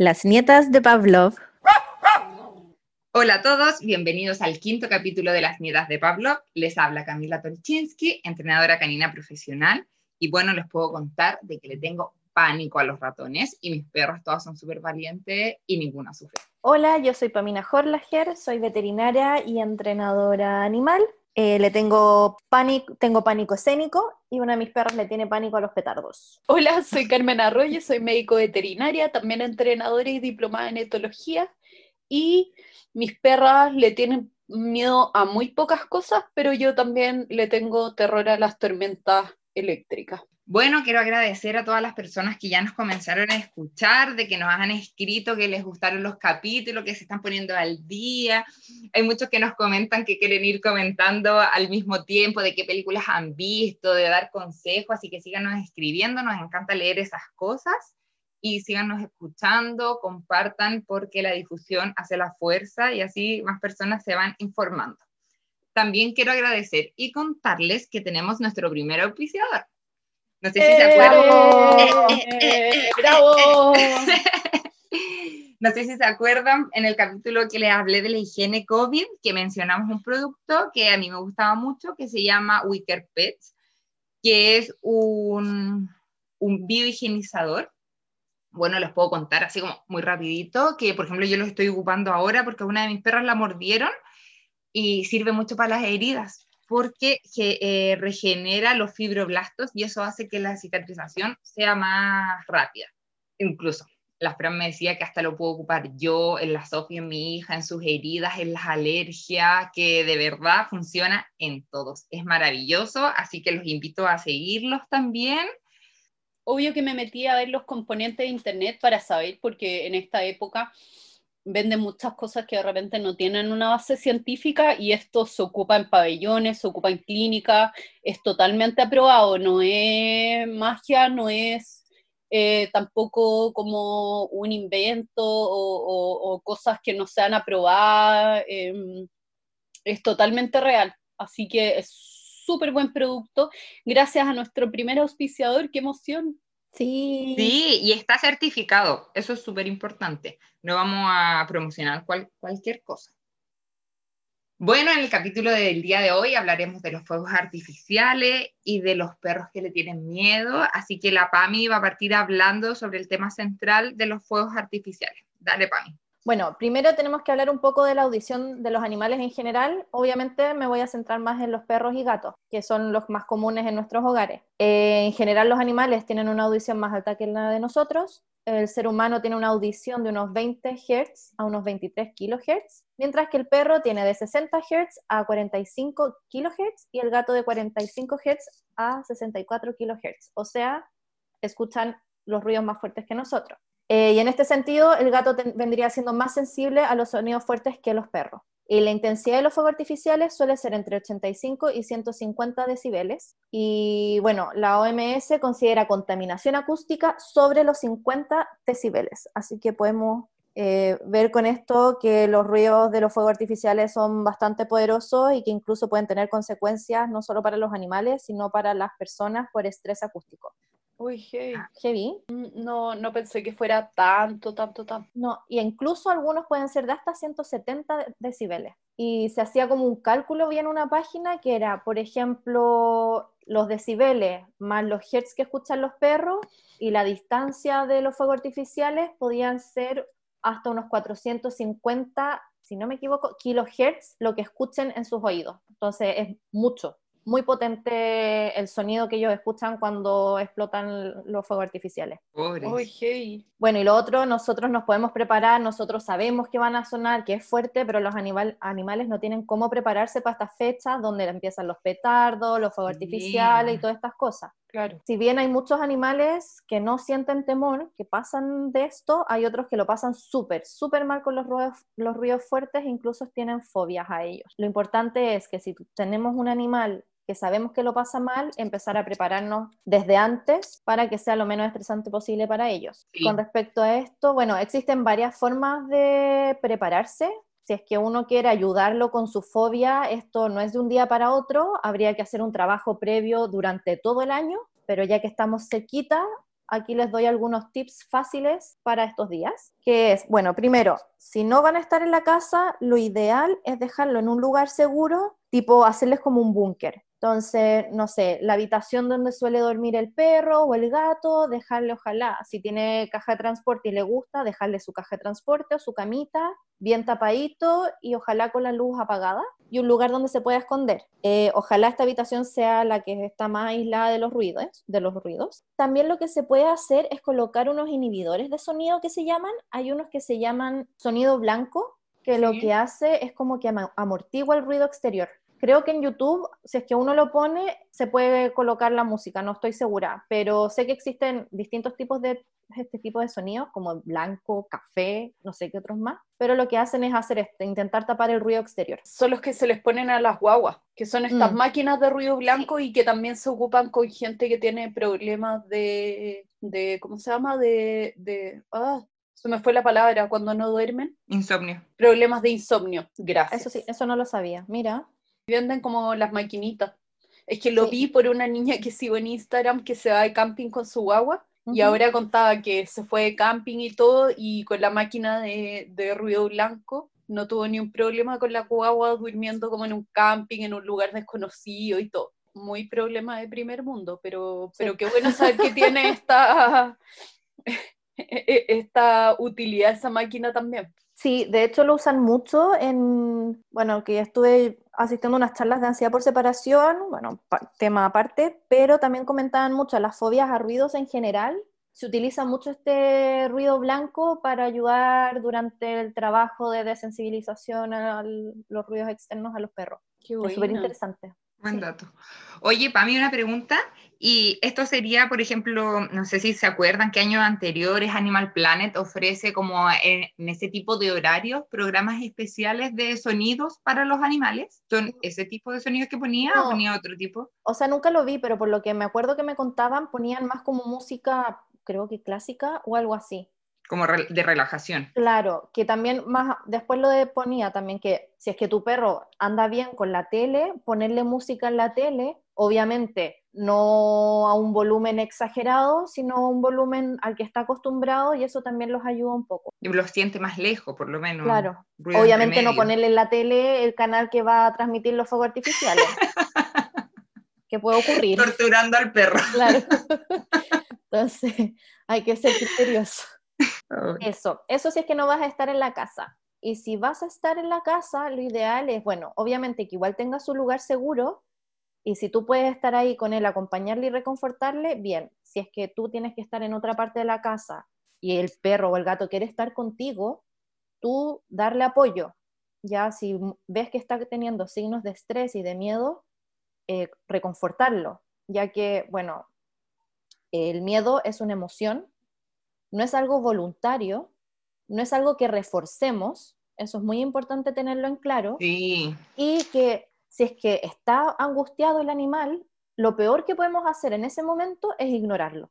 Las nietas de Pavlov. Hola a todos, bienvenidos al quinto capítulo de Las nietas de Pavlov. Les habla Camila Tolchinsky, entrenadora canina profesional. Y bueno, les puedo contar de que le tengo pánico a los ratones y mis perros todos son súper valientes y ninguna sufre. Hola, yo soy Pamina Horlager, soy veterinaria y entrenadora animal. Eh, le tengo pánico, tengo pánico escénico y una de mis perros le tiene pánico a los petardos. Hola, soy Carmen Arroyo, soy médico veterinaria, también entrenadora y diplomada en etología. Y mis perras le tienen miedo a muy pocas cosas, pero yo también le tengo terror a las tormentas eléctricas. Bueno, quiero agradecer a todas las personas que ya nos comenzaron a escuchar, de que nos han escrito que les gustaron los capítulos, que se están poniendo al día. Hay muchos que nos comentan que quieren ir comentando al mismo tiempo de qué películas han visto, de dar consejos, así que síganos escribiendo, nos encanta leer esas cosas y síganos escuchando, compartan porque la difusión hace la fuerza y así más personas se van informando. También quiero agradecer y contarles que tenemos nuestro primer auspiciador. No sé si se acuerdan. ¡Bravo! No sé si se acuerdan en el capítulo que les hablé de la higiene COVID, que mencionamos un producto que a mí me gustaba mucho, que se llama Wicker Pets, que es un, un biohigienizador. Bueno, les puedo contar así como muy rapidito, que por ejemplo yo lo estoy ocupando ahora porque una de mis perras la mordieron y sirve mucho para las heridas porque eh, regenera los fibroblastos y eso hace que la cicatrización sea más rápida. Incluso, la Fran me decía que hasta lo puedo ocupar yo en la Sofía, en mi hija, en sus heridas, en las alergias, que de verdad funciona en todos. Es maravilloso, así que los invito a seguirlos también. Obvio que me metí a ver los componentes de Internet para saber, porque en esta época venden muchas cosas que de repente no tienen una base científica y esto se ocupa en pabellones, se ocupa en clínica, es totalmente aprobado, no es magia, no es eh, tampoco como un invento o, cosas que no sean aprobadas, em, es totalmente real, así que es súper buen producto, gracias a nuestro primer auspiciador, qué emoción. Sí. Sí, y está certificado, eso es súper importante. No vamos a promocionar cualquier cosa. Bueno, en el capítulo del día de hoy hablaremos de los fuegos artificiales y de los perros que le tienen miedo, así que la PAMI va a partir hablando sobre el tema central de los fuegos artificiales. Dale, PAMI. Bueno, primero tenemos que hablar un poco de la audición de los animales en general. Obviamente me voy a centrar más en los perros y gatos, que son los más comunes en nuestros hogares. Eh, en general los animales tienen una audición más alta que la de nosotros. El ser humano tiene una audición de unos 20 Hz a unos 23 kHz, mientras que el perro tiene de 60 Hz a 45 kHz y el gato de 45 Hz a 64 kHz. O sea, escuchan los ruidos más fuertes que nosotros. Eh, y en este sentido, el gato vendría siendo más sensible a los sonidos fuertes que los perros. Y la intensidad de los fuegos artificiales suele ser entre 85 y 150 decibeles. Y bueno, la OMS considera contaminación acústica sobre los 50 decibeles. Así que podemos eh, ver con esto que los ruidos de los fuegos artificiales son bastante poderosos y que incluso pueden tener consecuencias no solo para los animales, sino para las personas por estrés acústico. Uy, heavy. Mm, no, no pensé que fuera tanto, tanto, tanto. No, y incluso algunos pueden ser de hasta 170 decibeles. Y se hacía como un cálculo bien en una página que era, por ejemplo, los decibeles más los hertz que escuchan los perros y la distancia de los fuegos artificiales podían ser hasta unos 450, si no me equivoco, kilohertz lo que escuchen en sus oídos. Entonces es mucho muy potente el sonido que ellos escuchan cuando explotan los fuegos artificiales. Bueno, y lo otro, nosotros nos podemos preparar, nosotros sabemos que van a sonar, que es fuerte, pero los animales no tienen cómo prepararse para estas fechas donde empiezan los petardos, los fuegos artificiales y todas estas cosas. Claro. Si bien hay muchos animales que no sienten temor, que pasan de esto, hay otros que lo pasan súper, súper mal con los ruidos, los ruidos fuertes e incluso tienen fobias a ellos. Lo importante es que si tenemos un animal que sabemos que lo pasa mal, empezar a prepararnos desde antes para que sea lo menos estresante posible para ellos. Con respecto a esto, bueno, existen varias formas de prepararse. Si es que uno quiere ayudarlo con su fobia, esto no es de un día para otro, habría que hacer un trabajo previo durante todo el año, pero ya que estamos cerquita, aquí les doy algunos tips fáciles para estos días, que es, bueno, primero, si no van a estar en la casa, lo ideal es dejarlo en un lugar seguro, tipo hacerles como un búnker. Entonces, no sé, la habitación donde suele dormir el perro o el gato, dejarle ojalá, si tiene caja de transporte y le gusta, dejarle su caja de transporte o su camita bien tapadito y ojalá con la luz apagada y un lugar donde se pueda esconder. Eh, ojalá esta habitación sea la que está más aislada de los ruidos, de los ruidos. También lo que se puede hacer es colocar unos inhibidores de sonido que se llaman, hay unos que se llaman sonido blanco, que lo que hace es como que amortigua el ruido exterior. Creo que en YouTube, si es que uno lo pone, se puede colocar la música, no estoy segura, pero sé que existen distintos tipos de este tipo de sonidos, como blanco, café, no sé qué otros más, pero lo que hacen es hacer este, intentar tapar el ruido exterior. Son los que se les ponen a las guaguas, que son estas mm. máquinas de ruido blanco y que también se ocupan con gente que tiene problemas de, de ¿cómo se llama? De, de ah, se me fue la palabra, cuando no duermen. Insomnio. Problemas de insomnio, gracias. Eso sí, eso no lo sabía, mira. Venden como las maquinitas. Es que lo vi por una niña que sigo en Instagram que se va de camping con su guagua y ahora contaba que se fue de camping y todo y con la máquina de, de ruido blanco no tuvo ni un problema con la guagua durmiendo como en un camping, en un lugar desconocido y todo. Muy problema de primer mundo, pero, pero qué bueno saber que tiene esta, e, e, esta utilidad esa máquina también. Sí, de hecho lo usan mucho en, bueno, que estuve asistiendo a unas charlas de ansiedad por separación, bueno, tema aparte, pero también comentaban mucho las fobias a ruidos en general. Se utiliza mucho este ruido blanco para ayudar durante el trabajo de desensibilización a los ruidos externos a los perros. Qué Es súper interesante. Buen dato. Oye, para mí una pregunta, y esto sería, por ejemplo, no sé si se acuerdan que años anteriores Animal Planet ofrece como en, ese tipo de horarios programas especiales de sonidos para los animales. ¿Son ese tipo de sonidos que ponía o ponía otro tipo? O sea, nunca lo vi, pero por lo que me acuerdo que me contaban, ponían más como música, creo que clásica o algo así como de relajación. Claro, que también más, después lo de ponía también que si es que tu perro anda bien con la tele, ponerle música en la tele, obviamente no a un volumen exagerado, sino a un volumen al que está acostumbrado y eso también los ayuda un poco. Y los siente más lejos, por lo menos. Claro, obviamente no ponerle en la tele el canal que va a transmitir los fuegos artificiales. que puede ocurrir. Torturando al perro. Claro. Entonces, hay que ser criterioso. Eso, eso sí es que no vas a estar en la casa. Y si vas a estar en la casa, lo ideal es, bueno, obviamente que igual tenga su lugar seguro, y si tú puedes estar ahí con él, acompañarle y reconfortarle, bien. Si es que tú tienes que estar en otra parte de la casa y el perro o el gato quiere estar contigo, tú darle apoyo. Ya si ves que está teniendo signos de estrés y de miedo, eh, reconfortarlo, ya que, bueno, el miedo es una emoción no es algo voluntario, no es algo que reforcemos, eso es muy importante tenerlo en claro, y que si es que está angustiado el animal, lo peor que podemos hacer en ese momento es ignorarlo.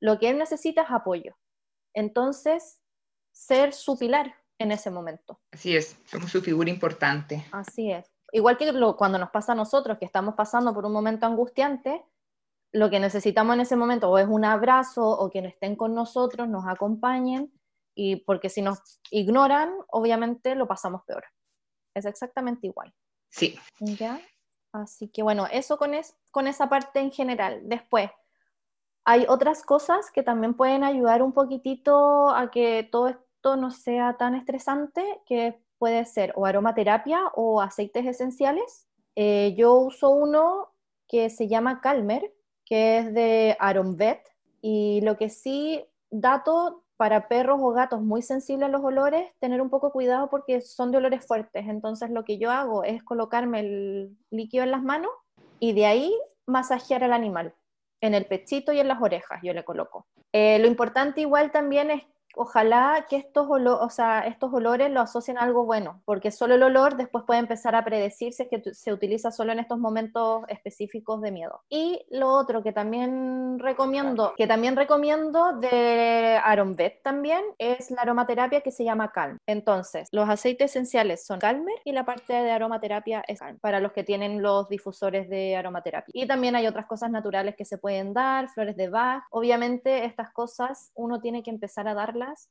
Lo que él necesita es apoyo. Entonces, ser su pilar en ese momento. Así es, somos su figura importante. Así es. Igual que cuando nos pasa a nosotros, que estamos pasando por un momento angustiante, lo que necesitamos en ese momento o es un abrazo o que estén con nosotros, nos acompañen, y porque si nos ignoran, obviamente lo pasamos peor. Es exactamente igual. Sí. ¿Ya? Así que bueno, eso con, es, con esa parte en general. Después, hay otras cosas que también pueden ayudar un poquitito a que todo esto no sea tan estresante, que puede ser o aromaterapia o aceites esenciales. Eh, yo uso uno que se llama Calmer, que es de Vet Y lo que sí, dato para perros o gatos muy sensibles a los olores, tener un poco cuidado porque son de olores fuertes. Entonces lo que yo hago es colocarme el líquido en las manos y de ahí masajear al animal, en el pechito y en las orejas yo le coloco. Eh, lo importante igual también es ojalá que estos, o sea, estos olores lo asocien a algo bueno, porque solo el olor después puede empezar a predecirse que se utiliza solo en estos momentos específicos de miedo. Y lo otro que también recomiendo, que también recomiendo de Arombet también, es la aromaterapia que se llama Calm. Entonces, los aceites esenciales son Calmer y la parte de aromaterapia es Calm, para los que tienen los difusores de aromaterapia. Y también hay otras cosas naturales que se pueden dar, flores de Bach. Obviamente, estas cosas uno tiene que empezar a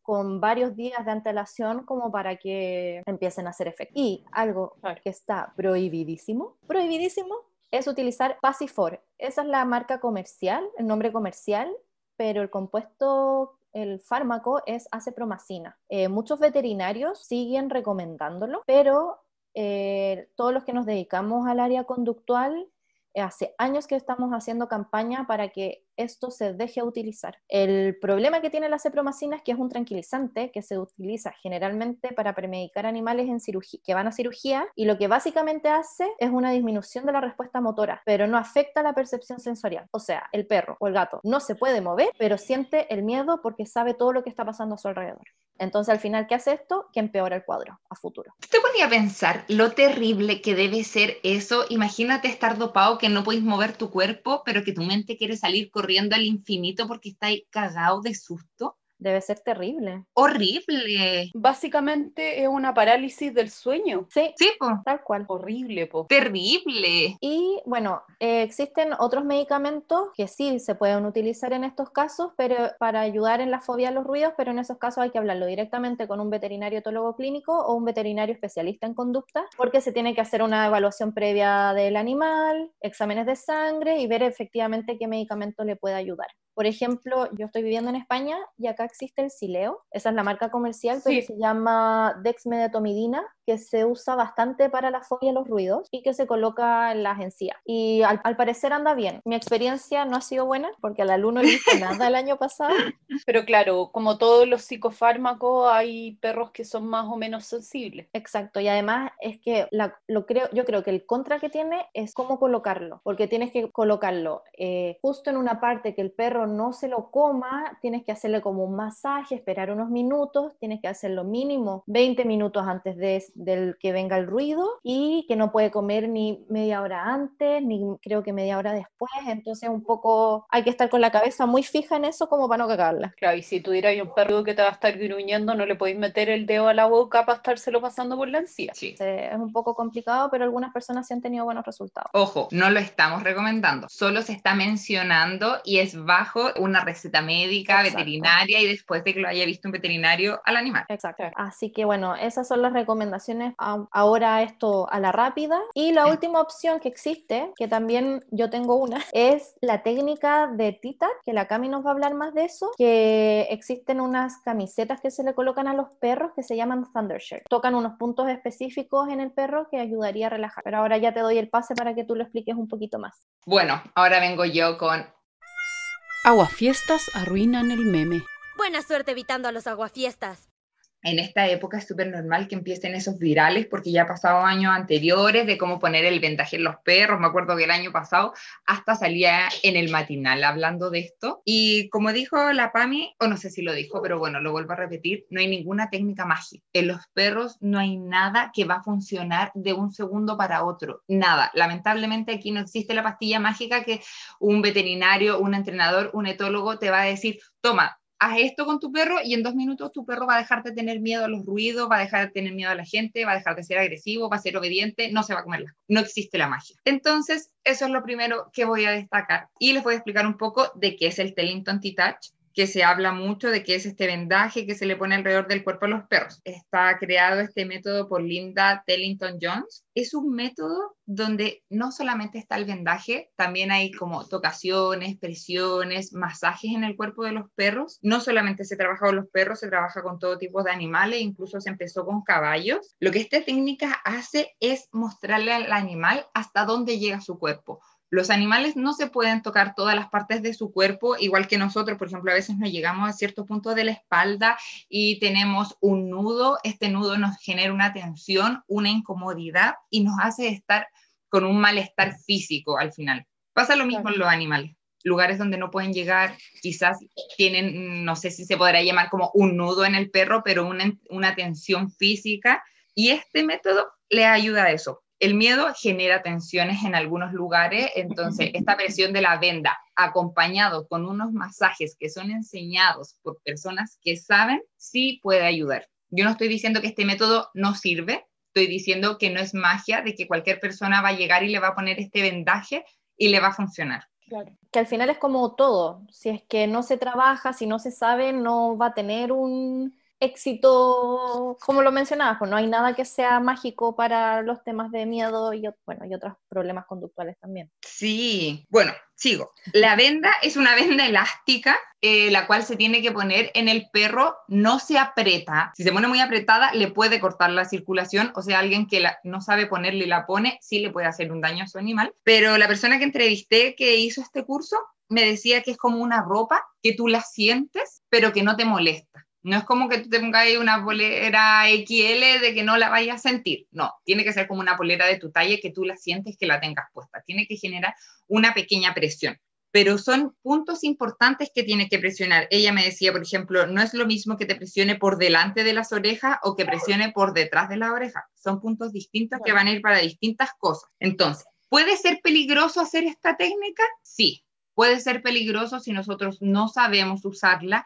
con varios días de antelación como para que empiecen a hacer efecto. Y algo que está prohibidísimo, prohibidísimo, es utilizar Pasifor. Esa es la marca comercial, el nombre comercial, pero el compuesto el fármaco es acepromacina. Eh, muchos veterinarios siguen recomendándolo, pero eh, todos los que nos dedicamos al área conductual hace años que estamos haciendo campaña para que esto se deje utilizar. El problema que tiene la cepromacina es que es un tranquilizante que se utiliza generalmente para premedicar animales en cirugía, que van a cirugía y lo que básicamente hace es una disminución de la respuesta motora, pero no afecta la percepción sensorial. O sea, el perro o el gato no se puede mover, pero siente el miedo porque sabe todo lo que está pasando a su alrededor. Entonces, al final, ¿qué hace esto? Que empeora el cuadro a futuro. Te podía pensar lo terrible que debe ser eso. Imagínate estar dopado, que no puedes mover tu cuerpo, pero que tu mente quiere salir corriendo al infinito porque está ahí cagado de susto. Debe ser terrible. Horrible. Básicamente es una parálisis del sueño. Sí, sí po. tal cual. Horrible, po. Terrible. Y bueno, eh, existen otros medicamentos que sí se pueden utilizar en estos casos, pero para ayudar en la fobia a los ruidos, pero en esos casos hay que hablarlo directamente con un veterinario etólogo clínico o un veterinario especialista en conducta, porque se tiene que hacer una evaluación previa del animal, exámenes de sangre y ver efectivamente qué medicamento le puede ayudar. Por ejemplo, yo estoy viviendo en España y acá existe el Sileo, esa es la marca comercial, pero se llama Dexmedetomidina, que se usa bastante para la fobia a los ruidos y que se coloca en las encías. Y al, parecer anda bien. Mi experiencia no ha sido buena porque al alumno le hice nada el año pasado. Pero claro, como todos los psicofármacos, hay perros que son más o menos sensibles. Exacto, y además es que lo creo, yo creo que el contra que tiene es cómo colocarlo, porque tienes que colocarlo eh, justo en una parte que el perro no se lo coma, tienes que hacerle como un masaje, esperar unos minutos, tienes que hacerlo mínimo 20 minutos antes de, del que venga el ruido y que no puede comer ni media hora antes, ni creo que media hora después, entonces un poco hay que estar con la cabeza muy fija en eso como para no cagarla. Claro, y si tuviera un perro que te va a estar gruñendo, no le podéis meter el dedo a la boca para estárselo pasando por la encía. Sí. Es un poco complicado, pero algunas personas sí han tenido buenos resultados. Ojo, no lo estamos recomendando, solo se está mencionando y es bajo una receta médica, veterinaria y después de que lo haya visto un veterinario al animal. Exacto. Así que bueno, esas son las recomendaciones ahora esto a la rápida. Y la última opción que existe, que también yo tengo una, es la técnica de Tita, que la Cami nos va a hablar más de eso, que existen unas camisetas que se le colocan a los perros que se llaman Thundershirt. Tocan unos puntos específicos en el perro que ayudaría a relajar. Pero ahora ya te doy el pase para que tú lo expliques un poquito más. Bueno, ahora vengo yo con Aguafiestas arruinan el meme. Buena suerte evitando a los aguafiestas en esta época es súper normal que empiecen esos virales porque ya ha pasado años anteriores de cómo poner el vendaje en los perros. Me acuerdo que el año pasado hasta salía en el matinal hablando de esto. Y como dijo la PAMI, o no sé si lo dijo, pero bueno, lo vuelvo a repetir, no hay ninguna técnica mágica. En los perros no hay nada que va a funcionar de un segundo para otro. Nada. Lamentablemente aquí no existe la pastilla mágica que un veterinario, un entrenador, un etólogo te va a decir, toma, haz esto con tu perro y en dos minutos tu perro va a dejar de tener miedo a los ruidos, va a dejar de tener miedo a la gente, va a dejar de ser agresivo, va a ser obediente, no se va a comer las No existe la magia. Entonces, eso es lo primero que voy a destacar. Y les voy a explicar un poco de qué es el Tellington T-Touch que se habla mucho de que es este vendaje que se le pone alrededor del cuerpo a los perros. Está creado este método por Linda Tellington Jones. Es un método donde no solamente está el vendaje, también hay como tocaciones, presiones, masajes en el cuerpo de los perros. No solamente se trabaja con los perros, se trabaja con todo tipo de animales, incluso se empezó con caballos. Lo que esta técnica hace es mostrarle al animal hasta dónde llega su cuerpo los animales no se pueden tocar todas las partes de su cuerpo, igual que nosotros, por ejemplo, a veces nos llegamos a cierto punto de la espalda y tenemos un nudo, este nudo nos genera una tensión, una incomodidad y nos hace estar con un malestar físico al final. Pasa lo mismo en los animales. lugares donde no pueden llegar, quizás tienen, no sé si se podrá llamar como un nudo en el perro, pero una, una tensión física. Y este método le ayuda a eso. El miedo genera tensiones en algunos lugares, entonces esta presión de la venda acompañado con unos masajes que son enseñados por personas que saben, sí puede ayudar. Yo no estoy diciendo que este método no sirve, estoy diciendo que no es magia de que cualquier persona va a llegar y le va a poner este vendaje y le va a funcionar. Claro. Que al final es como todo, si es que no se trabaja, si no se sabe, no va a tener un, éxito, como lo mencionabas, pues no hay nada que sea mágico para los temas de miedo y, bueno, y otros problemas conductuales también. Sí, bueno, sigo. La venda es una venda elástica, eh, la cual se tiene que poner en el perro, no se aprieta. Si se pone muy apretada, le puede cortar la circulación, o sea, alguien que no sabe ponerle y la pone, sí le puede hacer un daño a su animal. Pero la persona que entrevisté que hizo este curso me decía que es como una ropa que tú la sientes, pero que no te molesta. No es como que tú te pongas ahí una polera XL de que no la vayas a sentir. No, tiene que ser como una polera de tu talla que tú la sientes que la tengas puesta. Tiene que generar una pequeña presión. Pero son puntos importantes que tiene que presionar. Ella me decía, por ejemplo, no es lo mismo que te presione por delante de las orejas o que presione por detrás de la oreja. Son puntos distintos que van a ir para distintas cosas. Entonces, ¿puede ser peligroso hacer esta técnica? Sí, puede ser peligroso si nosotros no sabemos usarla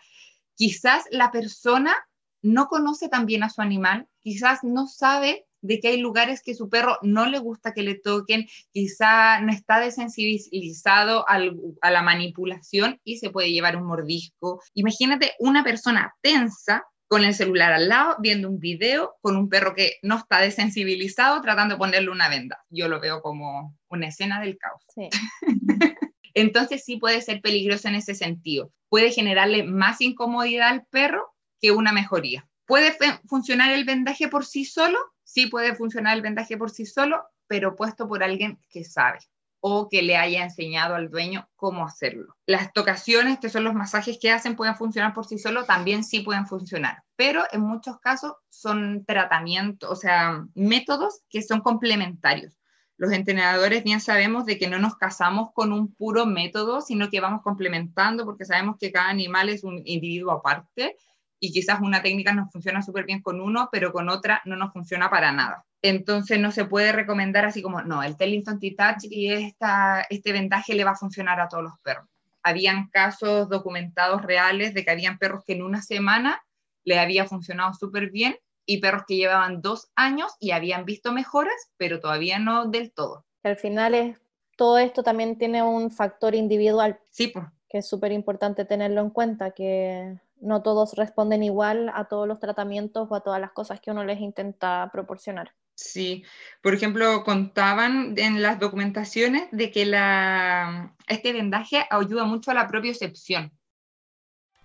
quizás la persona no conoce tan bien a su animal, quizás no sabe de que hay lugares que su perro no le gusta que le toquen, quizá no está desensibilizado a la manipulación y se puede llevar un mordisco. Imagínate una persona tensa con el celular al lado, viendo un video con un perro que no está desensibilizado, tratando de ponerle una venda. Yo lo veo como una escena del caos. Sí. Entonces sí puede ser peligroso en ese sentido. Puede generarle más incomodidad al perro que una mejoría. ¿Puede funcionar el vendaje por sí solo? Sí puede funcionar el vendaje por sí solo, pero puesto por alguien que sabe o que le haya enseñado al dueño cómo hacerlo. Las tocaciones, que son los masajes que hacen, pueden funcionar por sí solo, también sí pueden funcionar, pero en muchos casos son tratamientos, o sea, métodos que son complementarios los entrenadores bien sabemos de que no nos casamos con un puro método, sino que vamos complementando porque sabemos que cada animal es un individuo aparte y quizás una técnica nos funciona súper bien con uno, pero con otra no nos funciona para nada. Entonces no se puede recomendar así como, no, el Tellington T-Touch y este vendaje le va a funcionar a todos los perros. Habían casos documentados reales de que habían perros que en una semana le había funcionado súper bien y perros que llevaban dos años y habían visto mejoras, pero todavía no del todo. Al final es, todo esto también tiene un factor individual. Sí, pues. Que es súper importante tenerlo en cuenta, que no todos responden igual a todos los tratamientos o a todas las cosas que uno les intenta proporcionar. Sí, por ejemplo, contaban en las documentaciones de que la, este vendaje ayuda mucho a la propiocepción.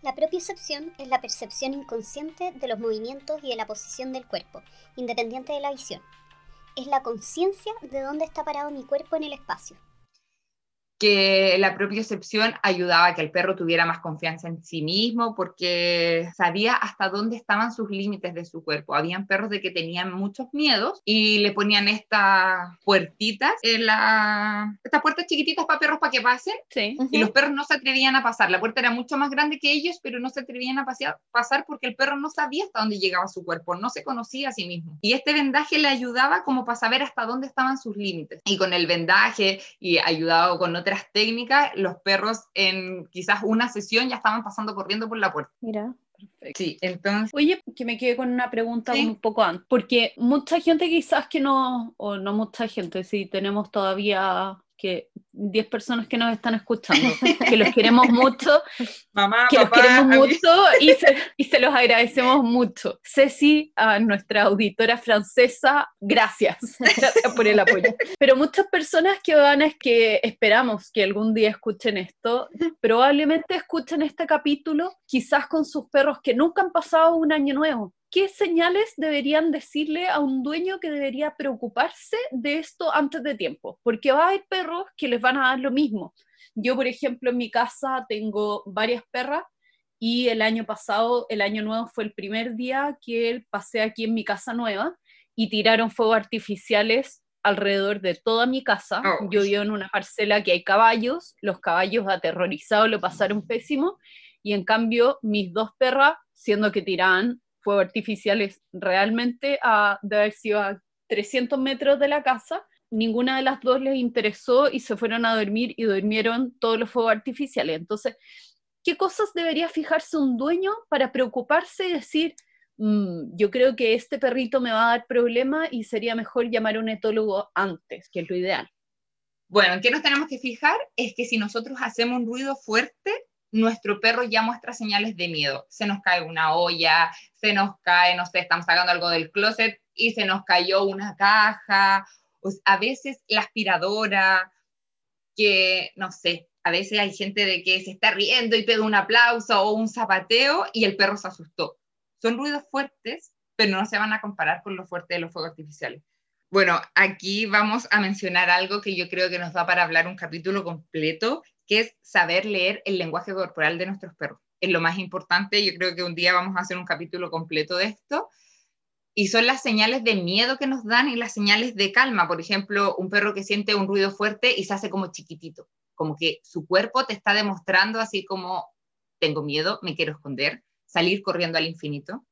La propiocepción es la percepción inconsciente de los movimientos y de la posición del cuerpo, independiente de la visión. Es la conciencia de dónde está parado mi cuerpo en el espacio que la propia excepción ayudaba a que el perro tuviera más confianza en sí mismo porque sabía hasta dónde estaban sus límites de su cuerpo. Habían perros de que tenían muchos miedos y le ponían estas puertitas, en la... estas puertas chiquititas para perros para que pasen y los perros no se atrevían a pasar. La puerta era mucho más grande que ellos, pero no se atrevían a pasar porque el perro no sabía hasta dónde llegaba su cuerpo, no se conocía a sí mismo. Y este vendaje le ayudaba como para saber hasta dónde estaban sus límites. Y con el vendaje y ayudado con otras técnicas, los perros en quizás una sesión ya estaban pasando corriendo por la puerta. Mira. Perfecto. Sí, entonces. Oye, que me quedé con una pregunta un poco antes, porque mucha gente quizás que no, o no mucha gente, si tenemos todavía que 10 personas que nos están escuchando, que los queremos mucho, Mamá, que los queremos mucho y se, y se, los agradecemos mucho. Ceci, a nuestra auditora francesa, gracias, gracias por el apoyo. Pero muchas personas que van a que esperamos que algún día escuchen esto, probablemente escuchen este capítulo quizás con sus perros que nunca han pasado un año nuevo ¿qué señales deberían decirle a un dueño que debería preocuparse de esto antes de tiempo? Porque va a haber perros que les van a dar lo mismo. Yo, por ejemplo, en mi casa tengo varias perras y el año pasado, el año nuevo fue el primer día que pasé aquí en mi casa nueva y tiraron fuegos artificiales alrededor de toda mi casa. Oh. Yo vivo en una parcela que hay caballos, los caballos aterrorizados lo pasaron pésimo, y en cambio mis dos perras, siendo que tiraban fuegos artificiales realmente a, de haber sido a 300 metros de la casa, ninguna de las dos les interesó y se fueron a dormir y durmieron todos los fuegos artificiales. Entonces, ¿qué cosas debería fijarse un dueño para preocuparse y decir, "Mm, yo creo que este perrito me va a dar problema y sería mejor llamar a un etólogo antes, que es lo ideal? Bueno, ¿en qué nos tenemos que fijar? Es que si nosotros hacemos un ruido fuerte, nuestro perro ya muestra señales de miedo. Se nos cae una olla, se nos cae, no sé, estamos sacando algo del closet y se nos cayó una caja, o a veces la aspiradora, que no sé, a veces hay gente de que se está riendo y pega un aplauso o un zapateo y el perro se asustó. Son ruidos fuertes, pero no se van a comparar con lo fuerte de los fuegos artificiales. Bueno, aquí vamos a mencionar algo que yo creo que nos da para hablar un capítulo completo, que es saber leer el lenguaje corporal de nuestros perros. Es lo más importante, yo creo que un día vamos a hacer un capítulo completo de esto. Y son las señales de miedo que nos dan y las señales de calma. Por ejemplo, un perro que siente un ruido fuerte y se hace como chiquitito, como que su cuerpo te está demostrando así como, tengo miedo, me quiero esconder, salir corriendo al infinito.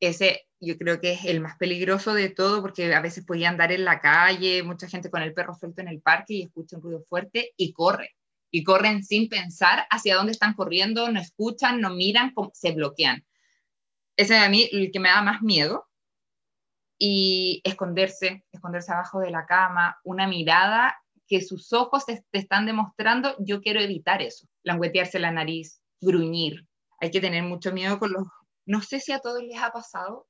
Ese yo creo que es el más peligroso de todo porque a veces podía andar en la calle, mucha gente con el perro suelto en el parque y escucha un ruido fuerte y corre. Y corren sin pensar hacia dónde están corriendo, no escuchan, no miran, se bloquean. Ese es a mí el que me da más miedo. Y esconderse, esconderse abajo de la cama, una mirada que sus ojos te, te están demostrando, yo quiero evitar eso. Languetearse la nariz, gruñir. Hay que tener mucho miedo con los... No sé si a todos les ha pasado,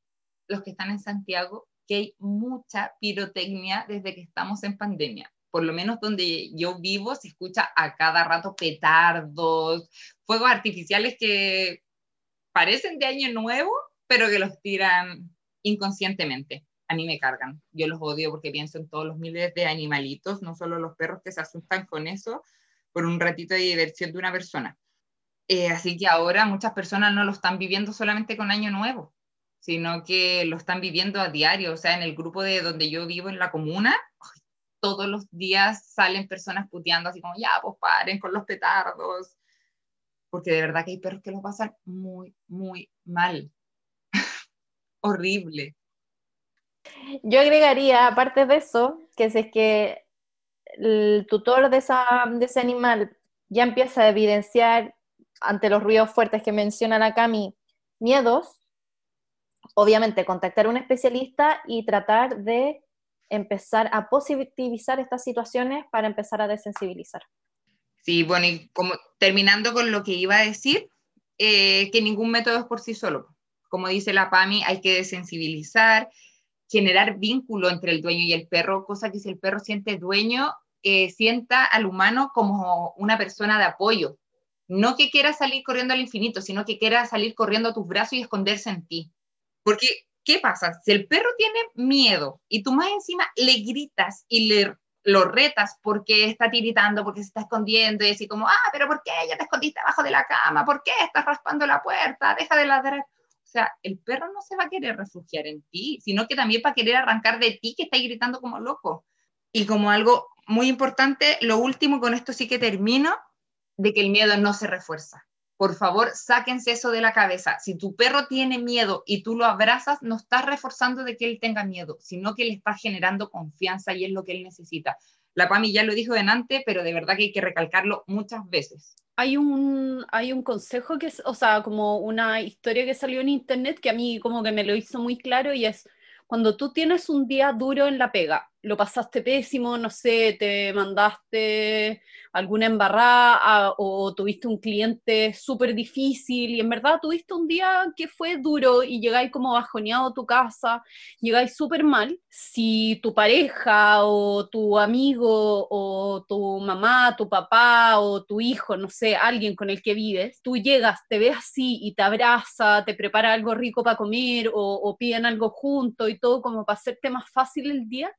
los que están en Santiago, que hay mucha pirotecnia desde que estamos en pandemia. Por lo menos donde yo vivo se escucha a cada rato petardos, fuegos artificiales que parecen de año nuevo, pero que los tiran inconscientemente. A mí me cargan. Yo los odio porque pienso en todos los miles de animalitos, no solo los perros que se asustan con eso por un ratito de diversión de una persona. Eh, así que ahora muchas personas no lo están viviendo solamente con Año Nuevo, sino que lo están viviendo a diario. O sea, en el grupo de donde yo vivo en la comuna, todos los días salen personas puteando así como, ya, pues paren con los petardos. Porque de verdad que hay perros que lo pasan muy, muy mal. Horrible. Yo agregaría, aparte de eso, que si es que el tutor de, esa, de ese animal ya empieza a evidenciar ante los ruidos fuertes que menciona la Cami miedos, obviamente contactar a un especialista y tratar de empezar a positivizar estas situaciones para empezar a desensibilizar. Sí, bueno, y como terminando con lo que iba a decir, eh, que ningún método es por sí solo. Como dice la PAMI, hay que desensibilizar, generar vínculo entre el dueño y el perro, cosa que si el perro siente dueño, eh, sienta al humano como una persona de apoyo. No que quiera salir corriendo al infinito, sino que quiera salir corriendo a tus brazos y esconderse en ti. Porque, ¿qué pasa? Si el perro tiene miedo y tú más encima le gritas y le lo retas porque está tiritando, porque se está escondiendo y así como, ah, pero ¿por qué ya te escondiste abajo de la cama? ¿Por qué estás raspando la puerta? Deja de ladrar. O sea, el perro no se va a querer refugiar en ti, sino que también va a querer arrancar de ti que está gritando como loco. Y como algo muy importante, lo último, con esto sí que termino, de que el miedo no se refuerza. Por favor, sáquense eso de la cabeza. Si tu perro tiene miedo y tú lo abrazas, no estás reforzando de que él tenga miedo, sino que le estás generando confianza y es lo que él necesita. La PAMI ya lo dijo delante, pero de verdad que hay que recalcarlo muchas veces. Hay un, hay un consejo que es, o sea, como una historia que salió en internet que a mí como que me lo hizo muy claro y es cuando tú tienes un día duro en la pega, lo pasaste pésimo, no sé, te mandaste alguna embarrada a- o tuviste un cliente súper difícil y en verdad tuviste un día que fue duro y llegáis como bajoneado a tu casa, llegáis súper mal, si tu pareja o tu amigo o tu mamá, tu papá o tu hijo, no sé, alguien con el que vives, tú llegas, te ves así y te abraza, te prepara algo rico para comer o, o piden algo junto y todo como para hacerte más fácil el día,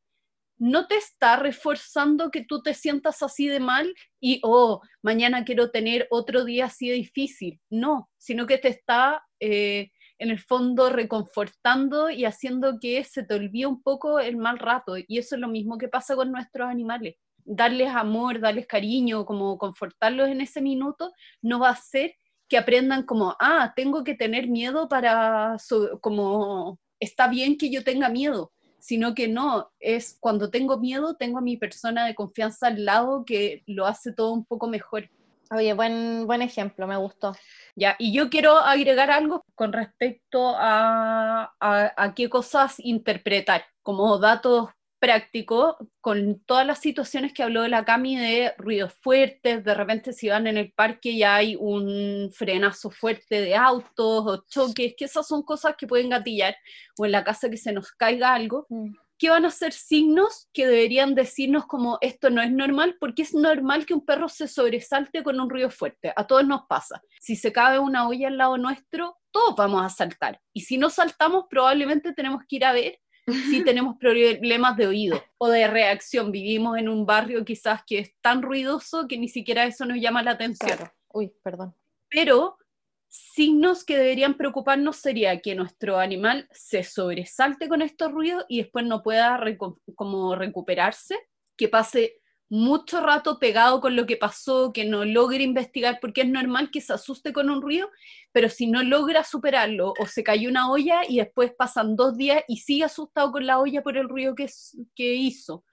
no te está reforzando que tú te sientas así de mal y, oh, mañana quiero tener otro día así de difícil. No, sino que te está eh, en el fondo reconfortando y haciendo que se te olvide un poco el mal rato. Y eso es lo mismo que pasa con nuestros animales. Darles amor, darles cariño, como confortarlos en ese minuto, no va a ser que aprendan como, ah, tengo que tener miedo para, como, está bien que yo tenga miedo, sino que no, es cuando tengo miedo, tengo a mi persona de confianza al lado que lo hace todo un poco mejor. Oye, buen, buen ejemplo, me gustó. Ya, y yo quiero agregar algo con respecto a, a, qué cosas interpretar, como datos prácticos, con todas las situaciones que habló de la Cami de ruidos fuertes, de repente si van en el parque y hay un frenazo fuerte de autos o choques, que esas son cosas que pueden gatillar, o en la casa que se nos caiga algo. Mm ¿qué van a ser signos que deberían decirnos como esto no es normal? Porque es normal que un perro se sobresalte con un ruido fuerte. A todos nos pasa. Si se cabe una olla al lado nuestro, todos vamos a saltar. Y si no saltamos, probablemente tenemos que ir a ver si tenemos problemas de oído o de reacción. Vivimos en un barrio quizás que es tan ruidoso que ni siquiera eso nos llama la atención. Uy, perdón. Pero signos que deberían preocuparnos sería que nuestro animal se sobresalte con estos ruidos y después no pueda como recuperarse, que pase mucho rato pegado con lo que pasó, que no logre investigar, porque es normal que se asuste con un ruido, pero si no logra superarlo o se cayó una olla y después pasan dos días y sigue asustado con la olla por el ruido que, que hizo.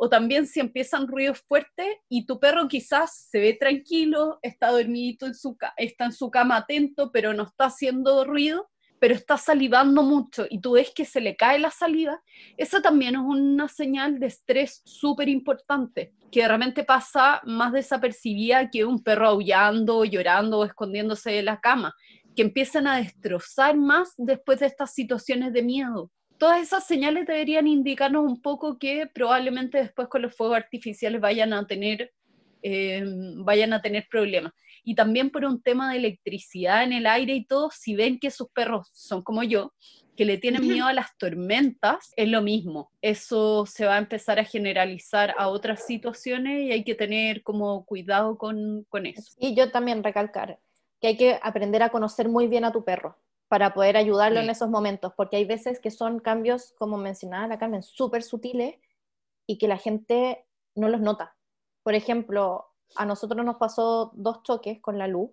O también si empiezan ruidos fuertes y tu perro quizás se ve tranquilo, está dormidito en su está en su cama atento, pero no está haciendo ruido, pero está salivando mucho y tú ves que se le cae la saliva, eso también es una señal de estrés súper importante, que realmente pasa más desapercibida que un perro aullando, llorando o escondiéndose de la cama, que empiezan a destrozar más después de estas situaciones de miedo. Todas esas señales deberían indicarnos un poco que probablemente después con los fuegos artificiales vayan a tener, eh, vayan a tener problemas. Y también por un tema de electricidad en el aire y todo, si ven que sus perros son como yo, que le tienen miedo a las tormentas, es lo mismo. Eso se va a empezar a generalizar a otras situaciones y hay que tener como cuidado con, con eso. Y yo también recalcar que hay que aprender a conocer muy bien a tu perro para poder ayudarlo en esos momentos, porque hay veces que son cambios, como mencionaba la Carmen, súper sutiles y que la gente no los nota. Por ejemplo, a nosotros nos pasó dos choques con la luz,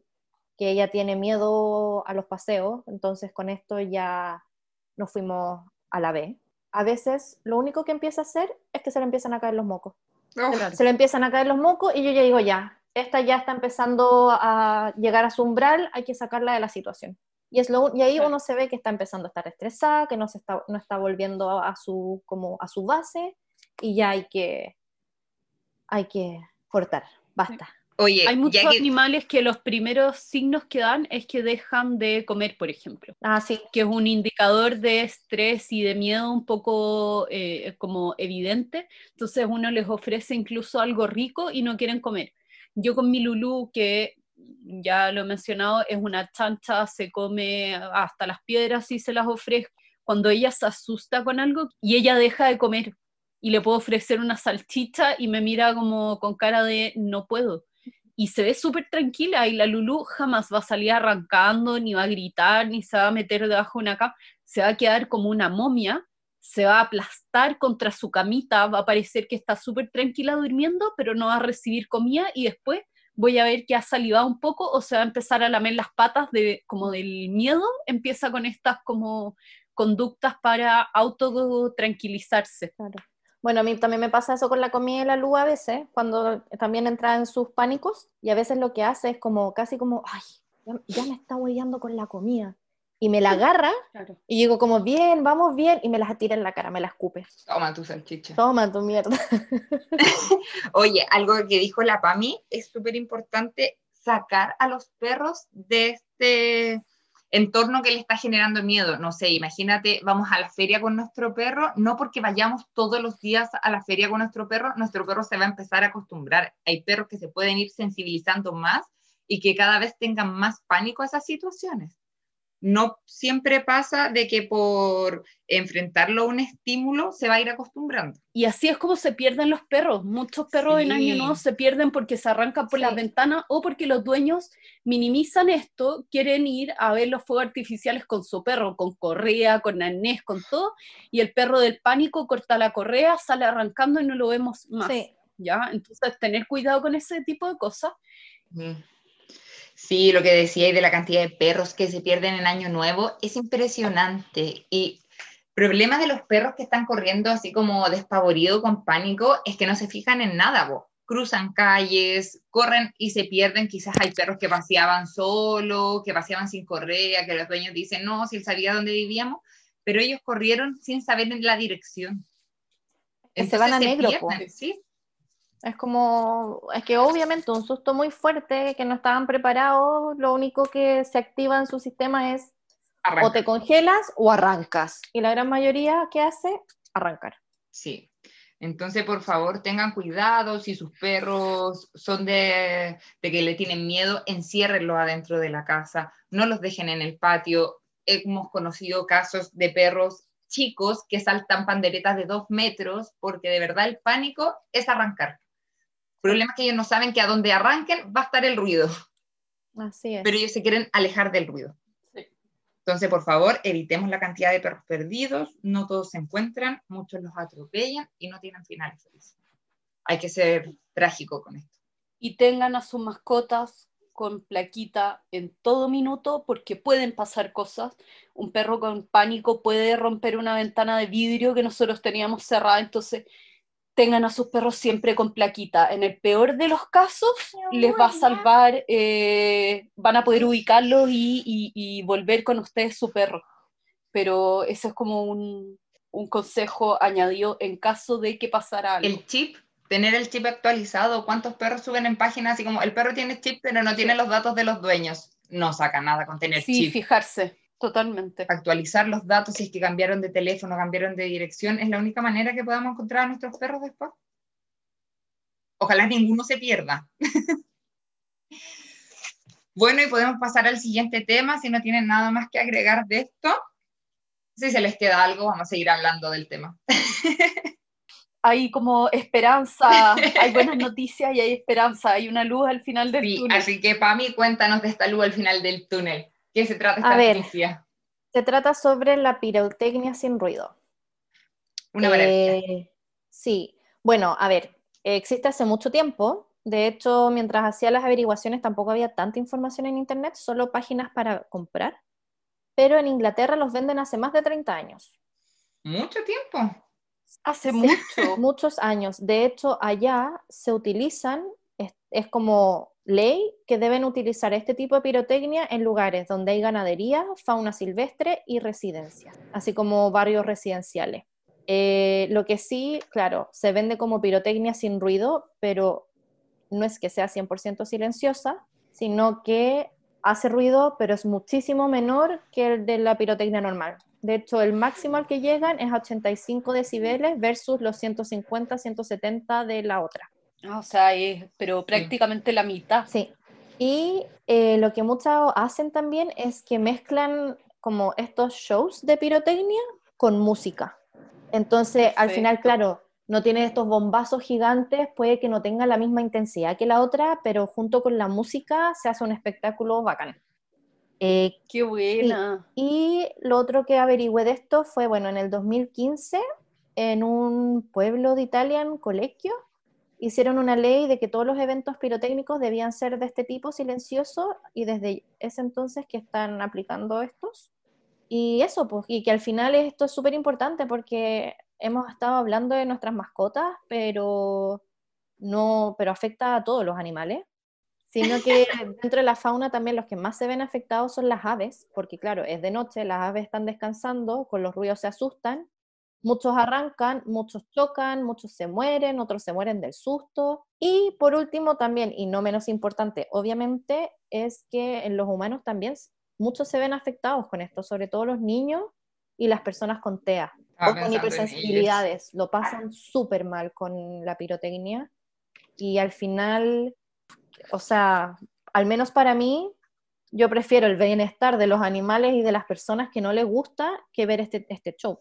que ella tiene miedo a los paseos, entonces con esto ya nos fuimos a la B. A veces lo único que empieza a hacer es que se le empiezan a caer los mocos. Se le empiezan a caer los mocos y yo ya digo, ya, esta ya está empezando a llegar a su umbral, hay que sacarla de la situación. Y, es lo, y ahí uno se ve que está empezando a estar estresada, que no, se está, no está volviendo a su, como a su base y ya hay que, hay que cortar, basta. Oye, hay muchos animales que los primeros signos que dan es que dejan de comer, por ejemplo. Ah, sí. Que es un indicador de estrés y de miedo un poco eh, como evidente. Entonces uno les ofrece incluso algo rico y no quieren comer. Yo con mi Lulú, que ya lo he mencionado, es una chancha, se come hasta las piedras y se las ofrezco. Cuando ella se asusta con algo y ella deja de comer y le puedo ofrecer una salchicha y me mira como con cara de no puedo. Y se ve súper tranquila y la Lulu jamás va a salir arrancando, ni va a gritar, ni se va a meter debajo de una cama, se va a quedar como una momia, se va a aplastar contra su camita, va a parecer que está súper tranquila durmiendo, pero no va a recibir comida y después voy a ver que ha salivado un poco o se va a empezar a lamer las patas de, como del miedo, empieza con estas como conductas para autotranquilizarse. Claro. Bueno, a mí también me pasa eso con la comida y la luz a veces, cuando también entra en sus pánicos y a veces lo que hace es como casi como, ay, ya, me está huellando con la comida y me la agarra y digo como, bien, vamos bien, y me las tira en la cara, me las escupe. Toma tu salchicha. Toma tu mierda. Oye, algo que dijo la PAMI es súper importante, sacar a los perros de este entorno que le está generando miedo. No sé, imagínate, vamos a la feria con nuestro perro, no porque vayamos todos los días a la feria con nuestro perro, nuestro perro se va a empezar a acostumbrar. Hay perros que se pueden ir sensibilizando más y que cada vez tengan más pánico a esas situaciones. No siempre pasa de que por enfrentarlo a un estímulo se va a ir acostumbrando. Y así es como se pierden los perros. Muchos perros en año nuevo se pierden porque se arrancan por las ventanas o porque los dueños minimizan esto, quieren ir a ver los fuegos artificiales con su perro, con correa, con arnés, con todo, y el perro del pánico corta la correa, sale arrancando y no lo vemos más. ¿ya? Entonces, tener cuidado con ese tipo de cosas. Sí, lo que decía de la cantidad de perros que se pierden en Año Nuevo es impresionante. Y problema de los perros que están corriendo así como despavorido, con pánico, es que no se fijan en nada, vos. cruzan calles, corren y se pierden. Quizás hay perros que paseaban solo, que paseaban sin correa, que los dueños dicen, no, si él sabía dónde vivíamos, pero ellos corrieron sin saber en la dirección. se van a negro, ¿sí? Es como, es que obviamente un susto muy fuerte, que no estaban preparados, lo único que se activa en su sistema es o te congelas o arrancas. Y la gran mayoría que hace, arrancar. Sí. Entonces, por favor, tengan cuidado. Si sus perros son de, de que le tienen miedo, enciérrenlos adentro de la casa. No los dejen en el patio. Hemos conocido casos de perros chicos que saltan panderetas de dos metros porque de verdad el pánico es arrancar problema es que ellos no saben que a donde arranquen va a estar el ruido. Así es. Pero ellos se quieren alejar del ruido. Entonces, por favor, evitemos la cantidad de perros perdidos. No todos se encuentran, muchos los atropellan y no tienen finales felices. Hay que ser trágico con esto. Y tengan a sus mascotas con plaquita en todo minuto porque pueden pasar cosas. Un perro con pánico puede romper una ventana de vidrio que nosotros teníamos cerrada, entonces tengan a sus perros siempre con plaquita. En el peor de los casos, les va a salvar, eh, van a poder ubicarlos y, volver con ustedes su perro. Pero eso es como un, consejo añadido en caso de que pasara algo. El chip, tener el chip actualizado. ¿Cuántos perros suben en páginas así como el perro tiene chip pero no tiene los datos de los dueños? No saca nada con tener chip. Sí, fijarse. Totalmente. Actualizar los datos si es que cambiaron de teléfono, cambiaron de dirección, es la única manera que podamos encontrar a nuestros perros después. Ojalá ninguno se pierda. bueno, y podemos pasar al siguiente tema si no tienen nada más que agregar de esto. Si se les queda algo, vamos a seguir hablando del tema. hay como esperanza, hay buenas noticias y hay esperanza, hay una luz al final del sí, túnel. Así que, Pami, cuéntanos de esta luz al final del túnel. ¿Qué se trata esta a ver, Se trata sobre la pirotecnia sin ruido. Una eh, Sí, bueno, a ver, existe hace mucho tiempo. De hecho, mientras hacía las averiguaciones tampoco había tanta información en Internet, solo páginas para comprar. Pero en Inglaterra los venden hace más de 30 años. Mucho tiempo. Hace mucho. Muchos años. De hecho, allá se utilizan, es como ley que deben utilizar este tipo de pirotecnia en lugares donde hay ganadería, fauna silvestre y residencia, así como barrios residenciales. Eh, lo que sí, claro, se vende como pirotecnia sin ruido, pero no es que sea 100% silenciosa, sino que hace ruido, pero es muchísimo menor que el de la pirotecnia normal. De hecho, el máximo al que llegan es 85 decibeles versus los 150, 170 de la otra. O sea, es, pero prácticamente la mitad. Sí. Y eh, lo que muchos hacen también es que mezclan como estos shows de pirotecnia con música. Entonces, al final, claro, no tiene estos bombazos gigantes, puede que no tenga la misma intensidad que la otra, pero junto con la música se hace un espectáculo bacán. Eh, ¡Qué buena! Y, y lo otro que averigüé de esto fue, bueno, en el 2015, en un pueblo de Italia, en Colegio, hicieron una ley de que todos los eventos pirotécnicos debían ser de este tipo, silencioso, y desde ese entonces que están aplicando estos. Y eso, pues, y que al final esto es súper importante porque hemos estado hablando de nuestras mascotas, pero no, pero afecta a todos los animales, sino que dentro de la fauna también los que más se ven afectados son las aves, porque claro, es de noche, las aves están descansando, con los ruidos se asustan, Muchos arrancan, muchos chocan, muchos se mueren, otros se mueren del susto. Y por último también, y no menos importante, obviamente, es que en los humanos también muchos se ven afectados con esto, sobre todo los niños y las personas con TEA ah, o con hipersensibilidades. Lo pasan súper mal con la pirotecnia y al final, o sea, al menos para mí, yo prefiero el bienestar de los animales y de las personas que no les gusta que ver este, este show.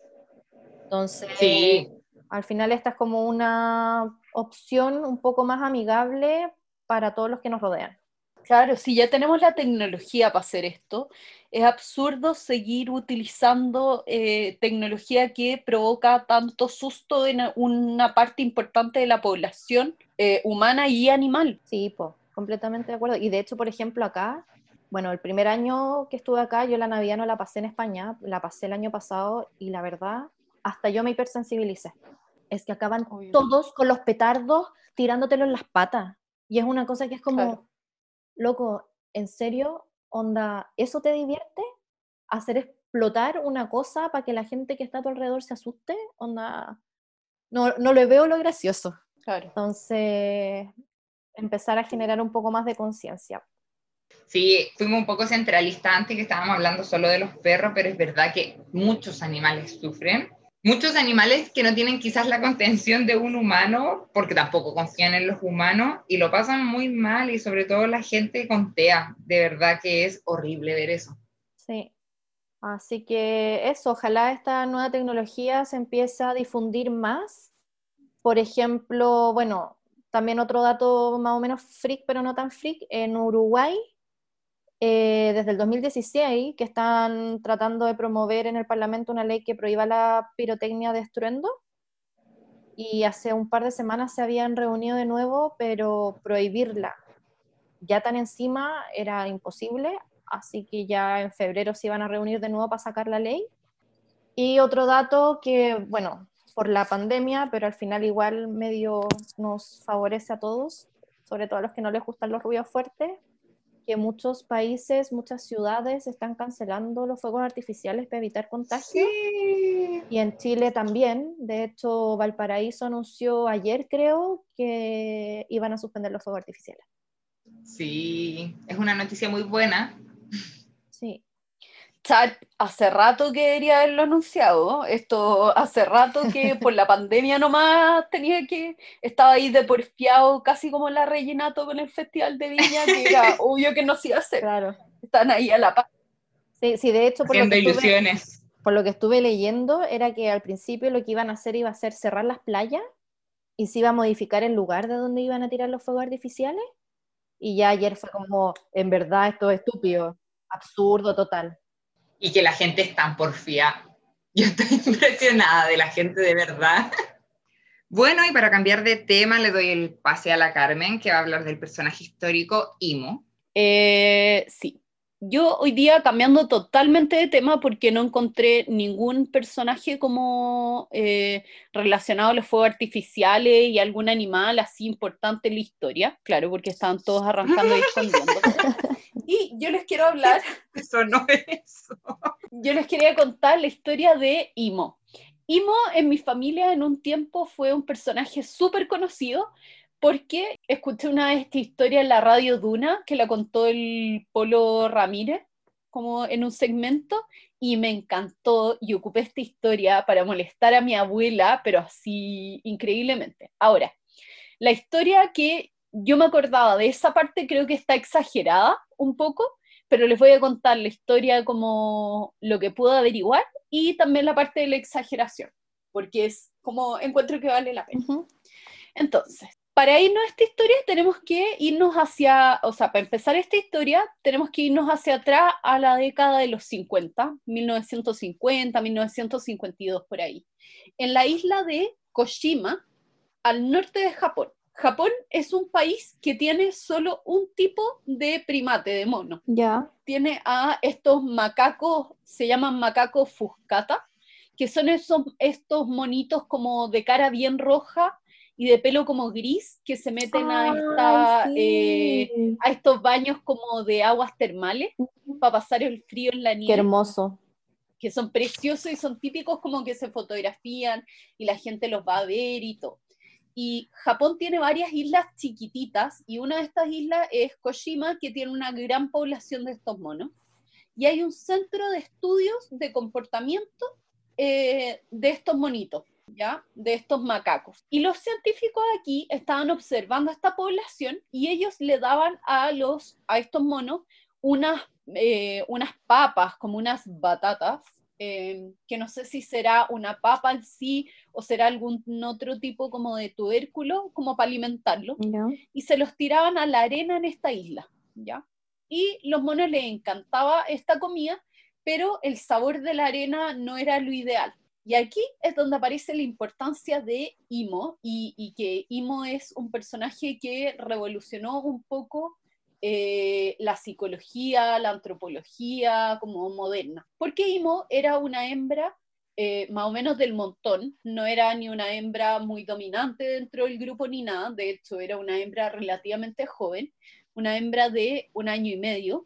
Entonces, Sí. al final esta es como una opción un poco más amigable para todos los que nos rodean. Claro, si ya tenemos la tecnología para hacer esto, es absurdo seguir utilizando eh, tecnología que provoca tanto susto en una parte importante de la población eh, humana y animal. Sí, pues, completamente de acuerdo. Y de hecho, por ejemplo, acá, bueno, el primer año que estuve acá, yo la Navidad no la pasé en España, la pasé el año pasado y la verdad, hasta yo me hipersensibilicé. Es que acaban Obvio. todos con los petardos tirándotelo en las patas. Y es una cosa que es como, Claro. loco, ¿en serio? Onda, ¿eso te divierte? ¿Hacer explotar una cosa para que la gente que está a tu alrededor se asuste? Onda, no, no le veo lo gracioso. Claro. Entonces, empezar a generar un poco más de conciencia. Sí, fuimos un poco centralistas antes que estábamos hablando solo de los perros, pero es verdad que muchos animales sufren. Muchos animales que no tienen quizás la contención de un humano, porque tampoco confían en los humanos y lo pasan muy mal y sobre todo la gente con TEA. De verdad que es horrible ver eso. Sí. Así que eso, ojalá esta nueva tecnología se empiece a difundir más. Por ejemplo, bueno, también otro dato más o menos freak, pero no tan freak, en Uruguay, eh, desde el 2016, que están tratando de promover en el Parlamento una ley que prohíba la pirotecnia de estruendo. Y hace un par de semanas se habían reunido de nuevo, pero prohibirla ya tan encima era imposible, así que ya en febrero se iban a reunir de nuevo para sacar la ley. Y otro dato que, bueno, por la pandemia, pero al final igual medio nos favorece a todos, sobre todo a los que no les gustan los ruidos fuertes, que muchos países, muchas ciudades están cancelando los fuegos artificiales para evitar contagios. Sí. Y en Chile también. De hecho, Valparaíso anunció ayer, creo, que iban a suspender los fuegos artificiales. Sí, es una noticia muy buena. Sí. Chat, hace rato que debería haberlo anunciado. Esto hace rato que por la pandemia nomás tenía que. Estaba ahí de porfiado, casi como la rellenato con el Festival de Viña, que era obvio que no se iba a hacer. Claro. Están ahí a la paz. Sí, sí, de hecho, por lo, que estuve, ilusiones. por lo que estuve leyendo, era que al principio lo que iban a hacer iba a ser cerrar las playas y se iba a modificar el lugar de donde iban a tirar los fuegos artificiales. Y ya ayer fue como, en verdad, esto es estúpido, absurdo total. Y que la gente es tan porfía. Yo estoy impresionada de la gente de verdad. Bueno, y para cambiar de tema, le doy el pase a la Carmen, que va a hablar del personaje histórico Imo. Eh, sí. Yo hoy día cambiando totalmente de tema porque no encontré ningún personaje como eh, relacionado a los fuegos artificiales y algún animal así importante en la historia. Claro, porque estaban todos arrancando y escondiéndose. Y yo les quiero hablar Eso no es eso. yo les quería contar la historia de Imo. Imo en mi familia en un tiempo fue un personaje súper conocido porque escuché una vez esta historia en la radio Duna que la contó el Polo Ramírez como en un segmento y me encantó y ocupé esta historia para molestar a mi abuela, pero así increíblemente. Ahora, la historia que yo me acordaba de esa parte creo que está exagerada un poco, pero les voy a contar la historia como lo que puedo averiguar y también la parte de la exageración, porque es como encuentro que vale la pena. Entonces, para irnos a esta historia tenemos que irnos hacia, o sea, para empezar esta historia tenemos que irnos hacia atrás a la década de los 50, 1950, 1952 por ahí, en la isla de Koshima, al norte de Japón. Japón es un país que tiene solo un tipo de primate, de mono. Ya. Tiene a estos macacos, se llaman macacos fuscata, que son esos, estos monitos como de cara bien roja y de pelo como gris que se meten a, esta, Ay, eh, sí. a estos baños como de aguas termales para pasar el frío en la Qué nieve hermoso. que son preciosos y son típicos como que se fotografían y la gente los va a ver y todo. Y Japón tiene varias islas chiquititas y una de estas islas es Koshima, que tiene una gran población de estos monos. Y hay un centro de estudios de comportamiento eh, de estos monitos, ¿ya? De estos macacos. Y los científicos aquí estaban observando esta población y ellos le daban a, los, a estos monos unas, eh, unas papas, como unas batatas, eh, que no sé si será una papa en sí o será algún otro tipo como de tubérculo, como para alimentarlo, y se los tiraban a la arena en esta isla, ¿ya? Y los monos les encantaba esta comida, pero el sabor de la arena no era lo ideal. Y aquí es donde aparece la importancia de Imo, y, y que Imo es un personaje que revolucionó un poco eh, la psicología, la antropología como moderna. Porque Imo era una hembra eh, más o menos del montón, no era ni una hembra muy dominante dentro del grupo ni nada, de hecho era una hembra relativamente joven, una hembra de un año y medio,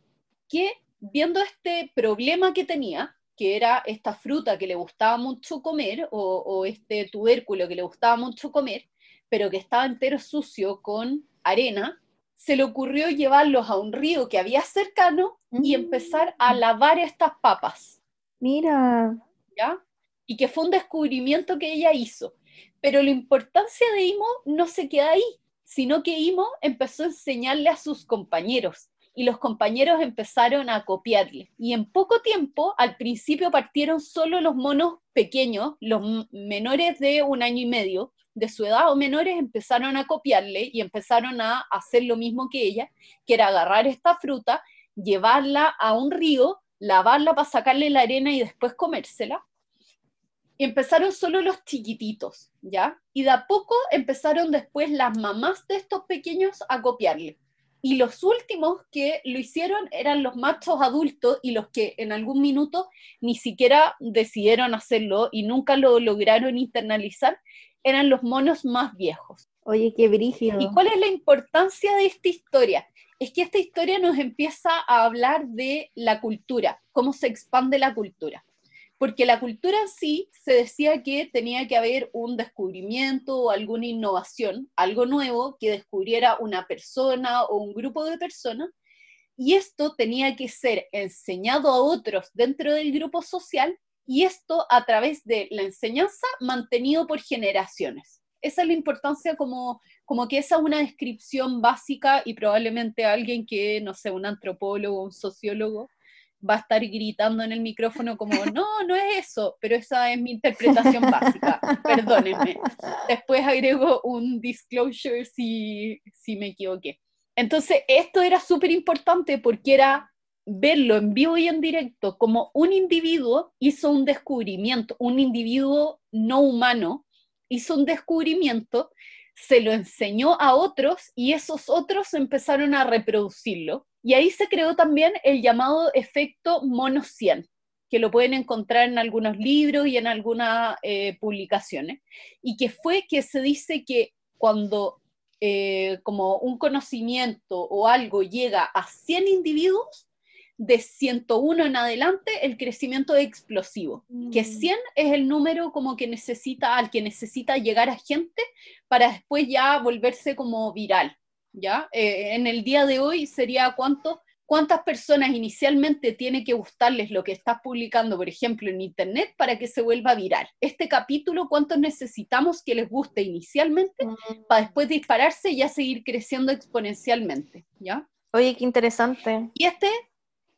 que viendo este problema que tenía, que era esta fruta que le gustaba mucho comer, o, o este tubérculo que le gustaba mucho comer, pero que estaba entero sucio con arena, se le ocurrió llevarlos a un río que había cercano y mm. empezar a lavar estas papas. Mira. ¿Ya? Y que fue un descubrimiento que ella hizo. Pero la importancia de Imo no se queda ahí, sino que Imo empezó a enseñarle a sus compañeros y los compañeros empezaron a copiarle. Y en poco tiempo, al principio partieron solo los monos pequeños, los menores de un año y medio, de su edad o menores empezaron a copiarle y empezaron a hacer lo mismo que ella, que era agarrar esta fruta, llevarla a un río, lavarla para sacarle la arena y después comérsela. Empezaron solo los chiquititos, ¿ya? Y de a poco empezaron después las mamás de estos pequeños a copiarle. Y los últimos que lo hicieron eran los machos adultos y los que en algún minuto ni siquiera decidieron hacerlo y nunca lo lograron internalizar, eran los monos más viejos. Oye, qué brígido. ¿Y cuál es la importancia de esta historia? Es que esta historia nos empieza a hablar de la cultura, cómo se expande la cultura. Porque la cultura en sí se decía que tenía que haber un descubrimiento o alguna innovación, algo nuevo que descubriera una persona o un grupo de personas, y esto tenía que ser enseñado a otros dentro del grupo social y esto a través de la enseñanza mantenido por generaciones. Esa es la importancia como, como que esa es una descripción básica y probablemente alguien que, no sé, un antropólogo, un sociólogo, va a estar gritando en el micrófono como, no, no es eso, pero esa es mi interpretación básica, perdónenme. Después agrego un disclosure si, si me equivoqué. Entonces, esto era súper importante porque era verlo en vivo y en directo como un individuo hizo un descubrimiento, un individuo no humano hizo un descubrimiento, se lo enseñó a otros y esos otros empezaron a reproducirlo. Y ahí se creó también el llamado efecto mono 100, que lo pueden encontrar en algunos libros y en algunas eh, publicaciones, y que fue que se dice que cuando eh, como un conocimiento o algo llega a 100 individuos, de 101 en adelante el crecimiento es explosivo, que 100 mm. es el número como que necesita, al que necesita llegar a gente para después ya volverse como viral, ¿ya? Eh, en el día de hoy sería cuánto, cuántas personas inicialmente tiene que gustarles lo que estás publicando, por ejemplo, en internet para que se vuelva viral. Este capítulo, ¿cuántos necesitamos que les guste inicialmente mm. para después dispararse y ya seguir creciendo exponencialmente, ¿ya? Oye, qué interesante. Y este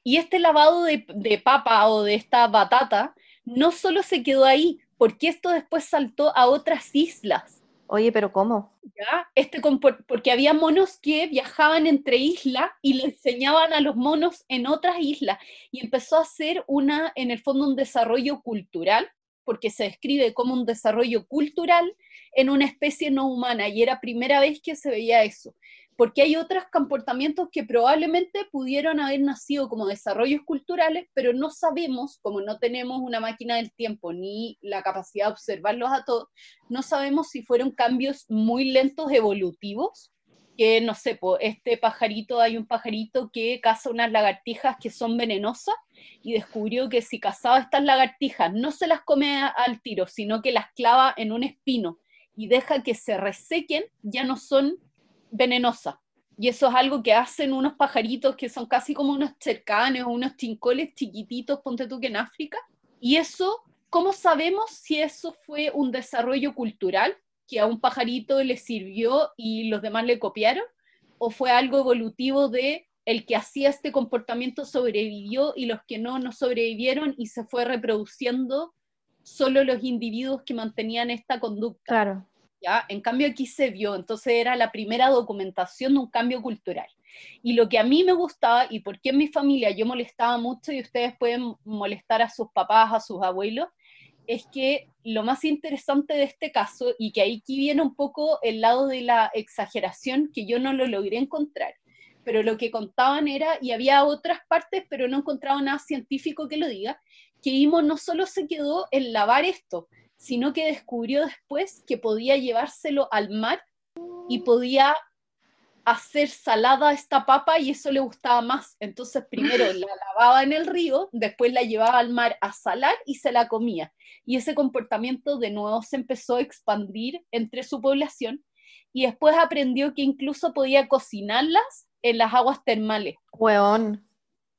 y este lavado de, papa o de esta batata no solo se quedó ahí, porque esto después saltó a otras islas. Oye, pero ¿cómo? ¿Ya? Este, porque había monos que viajaban entre islas y le enseñaban a los monos en otras islas. Y empezó a ser una, en el fondo, un desarrollo cultural, porque se describe como un desarrollo cultural en una especie no humana. Y era primera vez que se veía eso porque hay otros comportamientos que probablemente pudieron haber nacido como desarrollos culturales, pero no sabemos, como no tenemos una máquina del tiempo ni la capacidad de observarlos a todos, no sabemos si fueron cambios muy lentos evolutivos, que no sé, este pajarito, hay un pajarito que caza unas lagartijas que son venenosas y descubrió que si cazaba estas lagartijas no se las come al tiro, sino que las clava en un espino y deja que se resequen, ya no son venenosa. Y eso es algo que hacen unos pajaritos que son casi como unos cercanes o unos chincoles chiquititos, ponte tú que en África. Y eso, ¿cómo sabemos si eso fue un desarrollo cultural que a un pajarito le sirvió y los demás le copiaron? ¿O fue algo evolutivo de el que hacía este comportamiento sobrevivió y los que no, no sobrevivieron y se fue reproduciendo solo los individuos que mantenían esta conducta. Claro. ¿Ya? En cambio aquí se vio, entonces era la primera documentación de un cambio cultural. Y lo que a mí me gustaba y por qué en mi familia yo molestaba mucho y ustedes pueden molestar a sus papás, a sus abuelos, es que lo más interesante de este caso, y que aquí viene un poco el lado de la exageración, que yo no lo logré encontrar, pero lo que contaban era, y había otras partes, pero no encontraba nada científico que lo diga, que Imo no solo se quedó en lavar esto, sino que descubrió después que podía llevárselo al mar y podía hacer salada esta papa y eso le gustaba más. Entonces primero la lavaba en el río, después la llevaba al mar a salar y se la comía. Y ese comportamiento de nuevo se empezó a expandir entre su población y después aprendió que incluso podía cocinarlas en las aguas termales. Hueón.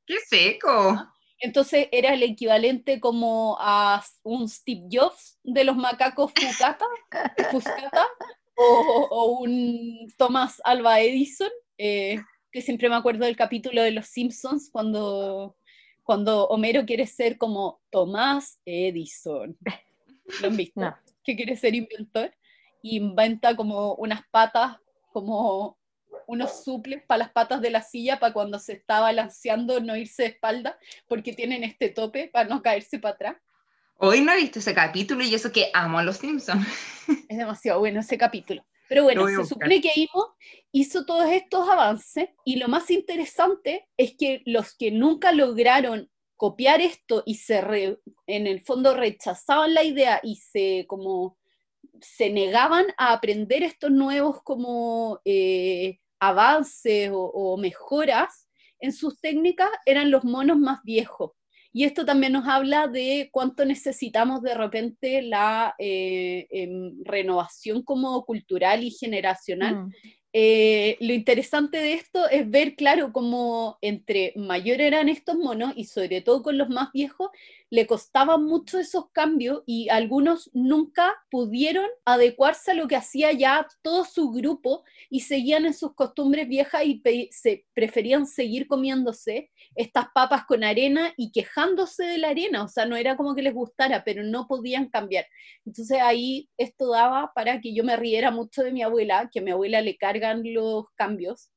¡Qué seco! Entonces era el equivalente como a un Steve Jobs de los macacos Fuscata, Fuscata o, un Thomas Alva Edison, eh, que siempre me acuerdo del capítulo de Los Simpsons cuando, cuando Homero quiere ser como Thomas Edison. ¿Lo han visto? Que quiere ser inventor y inventa como unas patas, como unos suples para las patas de la silla para cuando se está balanceando no irse de espalda porque tienen este tope para no caerse para atrás. Hoy no he visto ese capítulo y eso que amo a los Simpsons. Es demasiado bueno ese capítulo. Pero bueno, se supone que Imo hizo todos estos avances y lo más interesante es que los que nunca lograron copiar esto y se en el fondo rechazaban la idea y se como se negaban a aprender estos nuevos como eh, avances o, o mejoras en sus técnicas eran los monos más viejos y esto también nos habla de cuánto necesitamos de repente la eh, em, renovación como cultural y generacional. Mm. Eh, lo interesante de esto es ver, claro, cómo entre mayor eran estos monos y sobre todo con los más viejos, le costaban mucho esos cambios y algunos nunca pudieron adecuarse a lo que hacía ya todo su grupo y seguían en sus costumbres viejas y se preferían seguir comiéndose estas papas con arena y quejándose de la arena, o sea, no era como que les gustara, pero no podían cambiar. Entonces ahí esto daba para que yo me riera mucho de mi abuela, que a mi abuela le cargan los cambios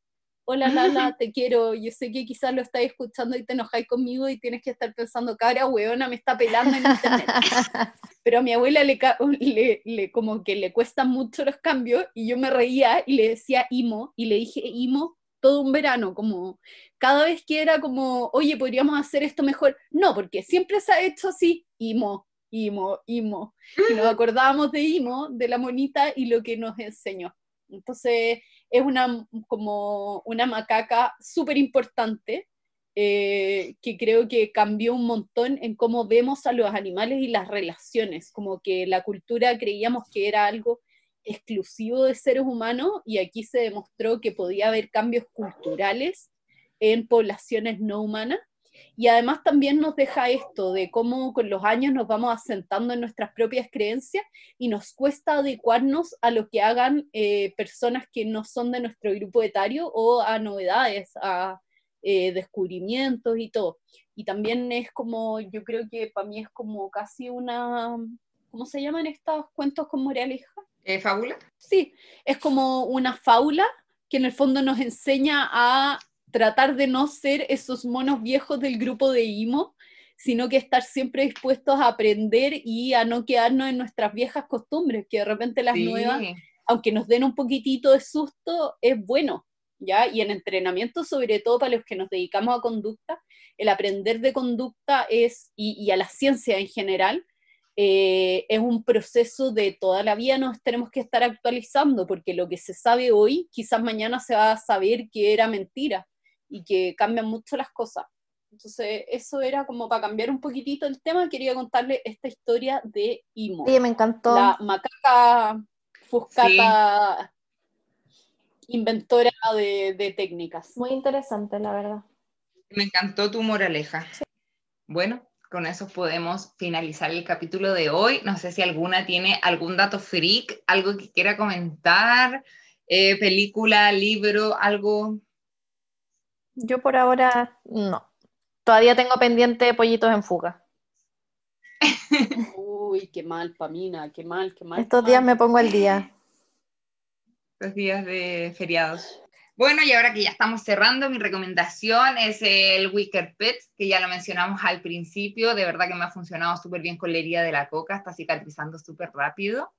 hola Lala, te quiero, yo sé que quizás lo estáis escuchando y te enojáis conmigo y tienes que estar pensando, cara, weona, me está pelando en internet. Pero a mi abuela le, le, como que le cuestan mucho los cambios y yo me reía y le decía Imo y le dije Imo todo un verano, como cada vez que era como, oye, podríamos hacer esto mejor. No, porque siempre se ha hecho así, Imo, Imo, Imo. Y nos acordábamos de Imo, de la monita y lo que nos enseñó. Entonces, es una, como una macaca súper importante eh, que creo que cambió un montón en cómo vemos a los animales y las relaciones, como que la cultura creíamos que era algo exclusivo de seres humanos y aquí se demostró que podía haber cambios culturales en poblaciones no humanas y además también nos deja esto de cómo con los años nos vamos asentando en nuestras propias creencias y nos cuesta adecuarnos a lo que hagan eh, personas que no son de nuestro grupo etario o a novedades, a eh, descubrimientos y todo. Y también es como, yo creo que para mí es como casi una, ¿cómo se llaman estos cuentos con moraleja? Eh, ¿Fábula? Sí, es como una fábula que en el fondo nos enseña a tratar de no ser esos monos viejos del grupo de IMO, sino que estar siempre dispuestos a aprender y a no quedarnos en nuestras viejas costumbres, que de repente las nuevas, aunque nos den un poquitito de susto, es bueno, ¿ya? Y en entrenamiento, sobre todo para los que nos dedicamos a conducta, el aprender de conducta es, y, a la ciencia en general, eh, es un proceso de toda la vida nos tenemos que estar actualizando, porque lo que se sabe hoy, quizás mañana se va a saber que era mentira y que cambian mucho las cosas. Entonces, eso era como para cambiar un poquitito el tema, quería contarle esta historia de Imo. Sí, me encantó. La macaca fuscata inventora de, técnicas. Muy interesante, la verdad. Me encantó tu moraleja. Bueno, con eso podemos finalizar el capítulo de hoy. No sé si alguna tiene algún dato freak, algo que quiera comentar, eh, película, libro, algo Yo por ahora no. Todavía tengo pendiente pollitos en fuga. Uy, qué mal, Pamina, qué mal, qué mal. Estos qué días mal. me pongo al día. Los días de feriados. Bueno, y ahora que ya estamos cerrando, mi recomendación es el Wicker Pet, que ya lo mencionamos al principio. De verdad que me ha funcionado súper bien con la herida de la coca, está cicatrizando súper rápido.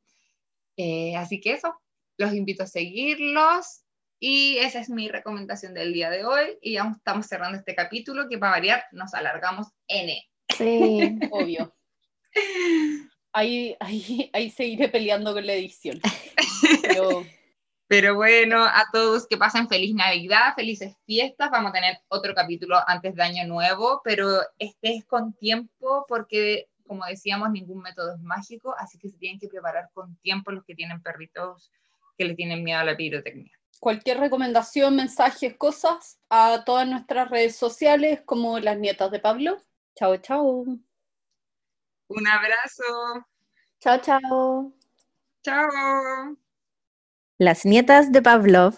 Eh, así que eso, los invito a seguirlos. Y esa es mi recomendación del día de hoy. Y ya estamos cerrando este capítulo, que para variar nos alargamos N. Sí. Obvio. Ahí, ahí, ahí seguiré peleando con la edición. Pero Pero bueno, a todos que pasen feliz Navidad, felices fiestas. Vamos a tener otro capítulo antes de Año Nuevo, pero este es con tiempo porque, como decíamos, ningún método es mágico, así que se tienen que preparar con tiempo los que tienen perritos que le tienen miedo a la pirotecnia. Cualquier recomendación, mensajes, cosas, a todas nuestras redes sociales como las nietas de Pablo. Chao, chao. Un abrazo. Chao, chao. Chao. Las nietas de Pavlov.